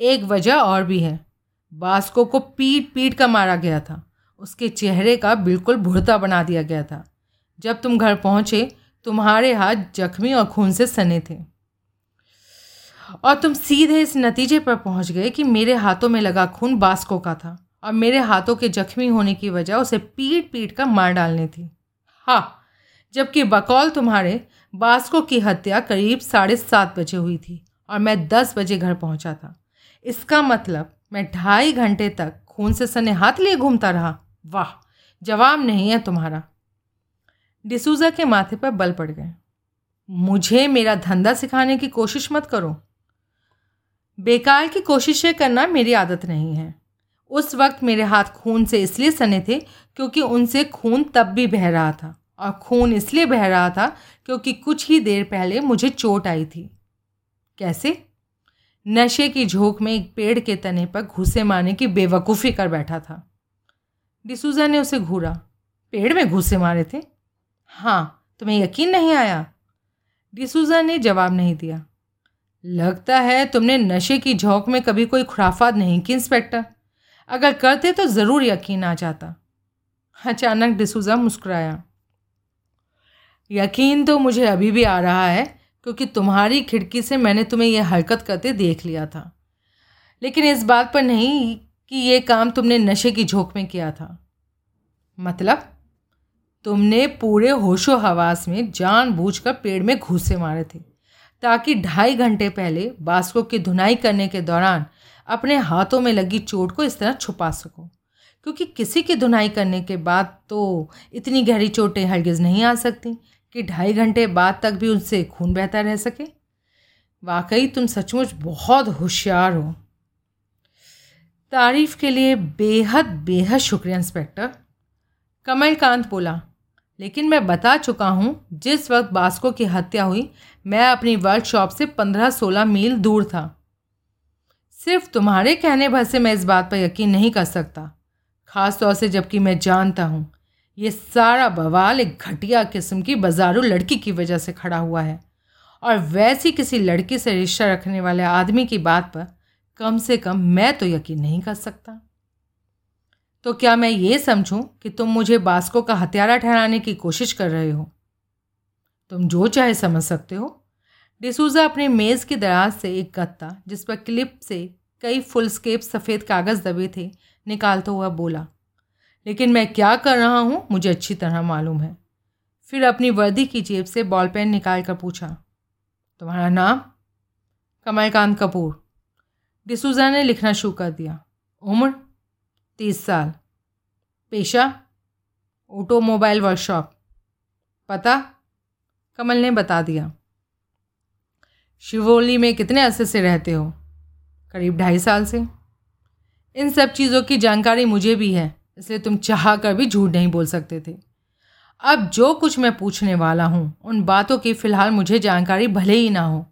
एक वजह और भी है। बास्को को पीट पीट कर मारा गया था। उसके चेहरे का बिल्कुल भुड़ता बना दिया गया था। जब तुम घर पहुँचे, तुम्हारे हाथ जख्मी और खून से सने थे। और तुम सीधे इस नतीजे पर पहुँच गए कि मेरे हाथों में लगा खून बास्को का था। और मेरे हाथों के जख्मी होने की वजह उसे पीट पीट कर मार डालनी थी। हाँ जबकि बकौल तुम्हारे बास्को की हत्या करीब साढ़े सात बजे हुई थी और मैं दस बजे घर पहुँचा था। इसका मतलब मैं ढाई घंटे तक खून से सने हाथ लिए घूमता रहा। वाह, जवाब नहीं है तुम्हारा। डिसूजा के माथे पर बल पड़ गए। मुझे मेरा धंधा सिखाने की कोशिश मत करो। बेकार की कोशिशें करना मेरी आदत नहीं है। उस वक्त मेरे हाथ खून से इसलिए सने थे क्योंकि उनसे खून तब भी बह रहा था और खून इसलिए बह रहा था क्योंकि कुछ ही देर पहले मुझे चोट आई थी। कैसे? नशे की झोंक में एक पेड़ के तने पर घुसे मारने की बेवकूफ़ी कर बैठा था। डिसूजा ने उसे घूरा। पेड़ में घुसे मारे थे? हाँ तुम्हें यकीन नहीं आया? डिसूजा ने जवाब नहीं दिया। लगता है तुमने नशे की झोंक में कभी कोई खुराफात नहीं की, इंस्पेक्टर। अगर करते तो ज़रूर यकीन आ जाता। अचानक डिसूजा मुस्कुराया। यकीन तो मुझे अभी भी आ रहा है, क्योंकि तुम्हारी खिड़की से मैंने तुम्हें यह हरकत करते देख लिया था। लेकिन इस बात पर नहीं कि ये काम तुमने नशे की झोंक में किया था। मतलब तुमने पूरे होशो हवास में जानबूझकर पेड़ में घूसे मारे थे, ताकि ढाई घंटे पहले बास्को की धुनाई करने के दौरान अपने हाथों में लगी चोट को इस तरह छुपा सको। क्योंकि किसी की धुनाई करने के बाद तो इतनी गहरी चोटें हरगिज़ नहीं आ सकती कि ढाई घंटे बाद तक भी उनसे खून बहता रह सके। वाकई तुम सचमुच बहुत होशियार हो। तारीफ़ के लिए बेहद बेहद शुक्रिया, इंस्पेक्टर। कमलकांत बोला, लेकिन मैं बता चुका हूँ, जिस वक्त बास्को की हत्या हुई, मैं अपनी वर्कशॉप से पंद्रह सोलह मील दूर था। सिर्फ़ तुम्हारे कहने भर से मैं इस बात पर यकीन नहीं कर सकता। ख़ास तौर से जबकि मैं जानता हूँ, ये सारा बवाल एक घटिया किस्म की बाजारू लड़की की वजह से खड़ा हुआ है। और वैसी किसी लड़की से रिश्ता रखने वाले आदमी की बात पर कम से कम मैं तो यकीन नहीं कर सकता। तो क्या मैं ये समझूं कि तुम मुझे बास्को का हत्यारा ठहराने की कोशिश कर रहे हो? तुम जो चाहे समझ सकते हो। डिसूजा अपने मेज़ की दराज से एक गत्ता, जिस पर क्लिप से कई फुल स्केप सफ़ेद कागज़ दबे थे, निकालता हुआ बोला, लेकिन मैं क्या कर रहा हूँ, मुझे अच्छी तरह मालूम है। फिर अपनी वर्दी की जेब से बॉल पेन निकाल कर पूछा, तुम्हारा नाम? कमलकांत कपूर। डिसूजा ने लिखना शुरू कर दिया, उम्र? तीस साल। पेशा? Automobile workshop. पता? कमल ने बता दिया शिवोली में कितने अरसे से रहते हो? करीब ढाई साल से। इन सब चीज़ों की जानकारी मुझे भी है, इसलिए तुम चाह कर भी झूठ नहीं बोल सकते थे। अब जो कुछ मैं पूछने वाला हूँ, उन बातों की फ़िलहाल मुझे जानकारी भले ही ना हो,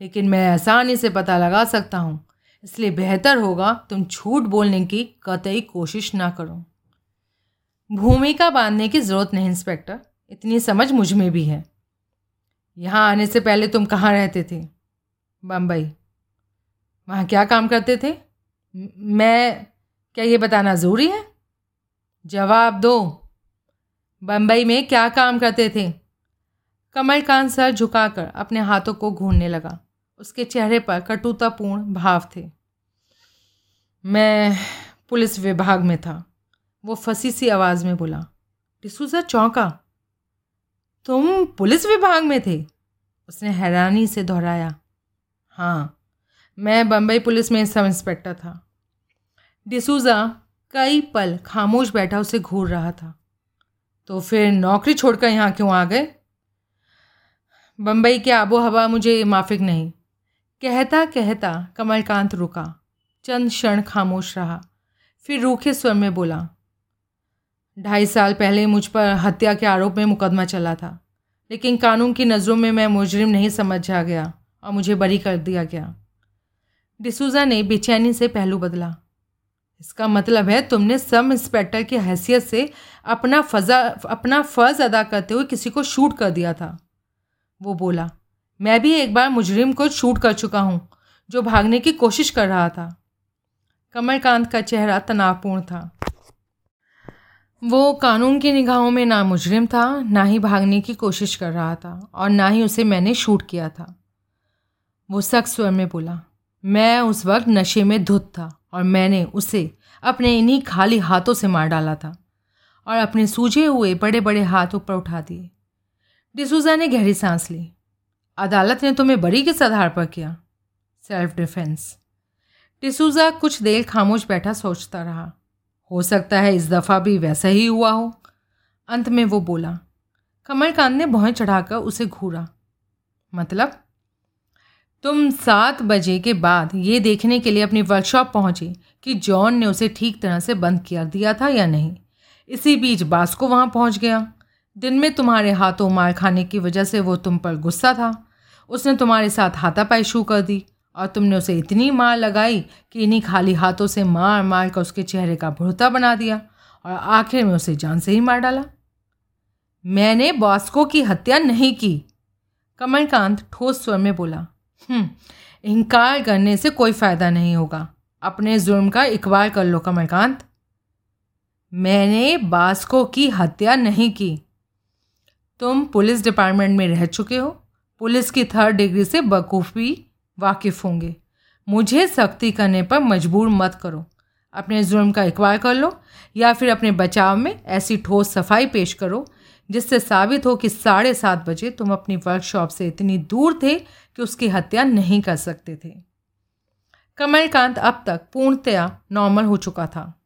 लेकिन मैं आसानी से पता लगा सकता हूँ। इसलिए बेहतर होगा तुम झूठ बोलने की कतई कोशिश ना करो। भूमिका बांधने की ज़रूरत नहीं, इंस्पेक्टर। इतनी समझ मुझमें भी है। यहाँ आने से पहले तुम कहाँ रहते थे? बम्बई। वहाँ क्या काम करते थे? मैं क्या ये बताना ज़रूरी है? जवाब दो। बम्बई में क्या काम करते थे? कमलकांत सर झुकाकर अपने हाथों को घूरने लगा। उसके चेहरे पर कटुतापूर्ण भाव थे। मैं पुलिस विभाग में था। वो फंसी सी आवाज़ में बोला, डिसूजा चौंका? तुम पुलिस विभाग में थे? उसने हैरानी से दोहराया। हाँ मैं बम्बई पुलिस में सब इंस्पेक्टर था। डिसूजा कई पल खामोश बैठा उसे घूर रहा था। तो फिर नौकरी छोड़कर यहाँ क्यों आ गए? बम्बई की आबो हवा मुझे माफिक नहीं। कहता कहता कमलकांत रुका। चंद क्षण खामोश रहा। फिर रूखे स्वर में बोला ढाई साल पहले मुझ पर हत्या के आरोप में मुकदमा चला था। लेकिन कानून की नज़रों में मैं मुजरिम नहीं समझा गया और मुझे बरी कर दिया गया। डिसूजा ने बेचैनी से पहलू बदला। इसका मतलब है तुमने सब इंस्पेक्टर की हैसियत से अपना फजा, अपना फ़र्ज़ अदा करते हुए किसी को शूट कर दिया था। वो बोला, मैं भी एक बार मुजरिम को शूट कर चुका हूँ, जो भागने की कोशिश कर रहा था। कमलकांत का चेहरा तनावपूर्ण था। वो कानून की निगाहों में ना मुजरिम था, ना ही भागने की कोशिश कर रहा था और ना ही उसे मैंने शूट किया था। वो सख्त स्वर में बोला, मैं उस वक्त नशे में धुत था और मैंने उसे अपने इन्हीं खाली हाथों से मार डाला था और अपने सूझे हुए बड़े बड़े हाथ ऊपर उठा दिए। डिसूजा ने गहरी सांस ली। अदालत ने तुम्हें बरी किस आधार पर किया? Self defence. डिसूजा कुछ देर खामोश बैठा सोचता रहा। हो सकता है इस दफ़ा भी वैसा ही हुआ हो। अंत में वो बोला, कमलकांत ने भौं चढ़ाकर उसे घूरा। मतलब तुम सात बजे के बाद ये देखने के लिए अपनी वर्कशॉप पहुँचे कि जॉन ने उसे ठीक तरह से बंद कर दिया था या नहीं। इसी बीच बास्को वहाँ पहुँच गया। दिन में तुम्हारे हाथों मार खाने की वजह से वो तुम पर गुस्सा था। उसने तुम्हारे साथ हाथापाई शुरू कर दी। और तुमने उसे इतनी मार लगाई कि इन्हीं खाली हाथों से मार मार कर उसके चेहरे का भुड़ता बना दिया और आखिर में उसे जान से ही मार डाला। मैंने बॉस्को की हत्या नहीं की कमलकांत ठोस स्वर में बोला। हम्म, इनकार करने से कोई फ़ायदा नहीं होगा। अपने जुर्म का इकबाल कर लो कमलकांत। मैंने बास्को की हत्या नहीं की। तुम पुलिस डिपार्टमेंट में रह चुके हो। पुलिस की थर्ड डिग्री से बखूबी वाकिफ़ होंगे। मुझे सख्ती करने पर मजबूर मत करो। अपने जुर्म का इकबाल कर लो या फिर अपने बचाव में ऐसी ठोस सफ़ाई पेश करो, जिससे साबित हो कि साढ़े सात बजे तुम अपनी वर्कशॉप से इतनी दूर थे कि उसकी हत्या नहीं कर सकते थे। कमलकांत अब तक पूर्णतया नॉर्मल हो चुका था।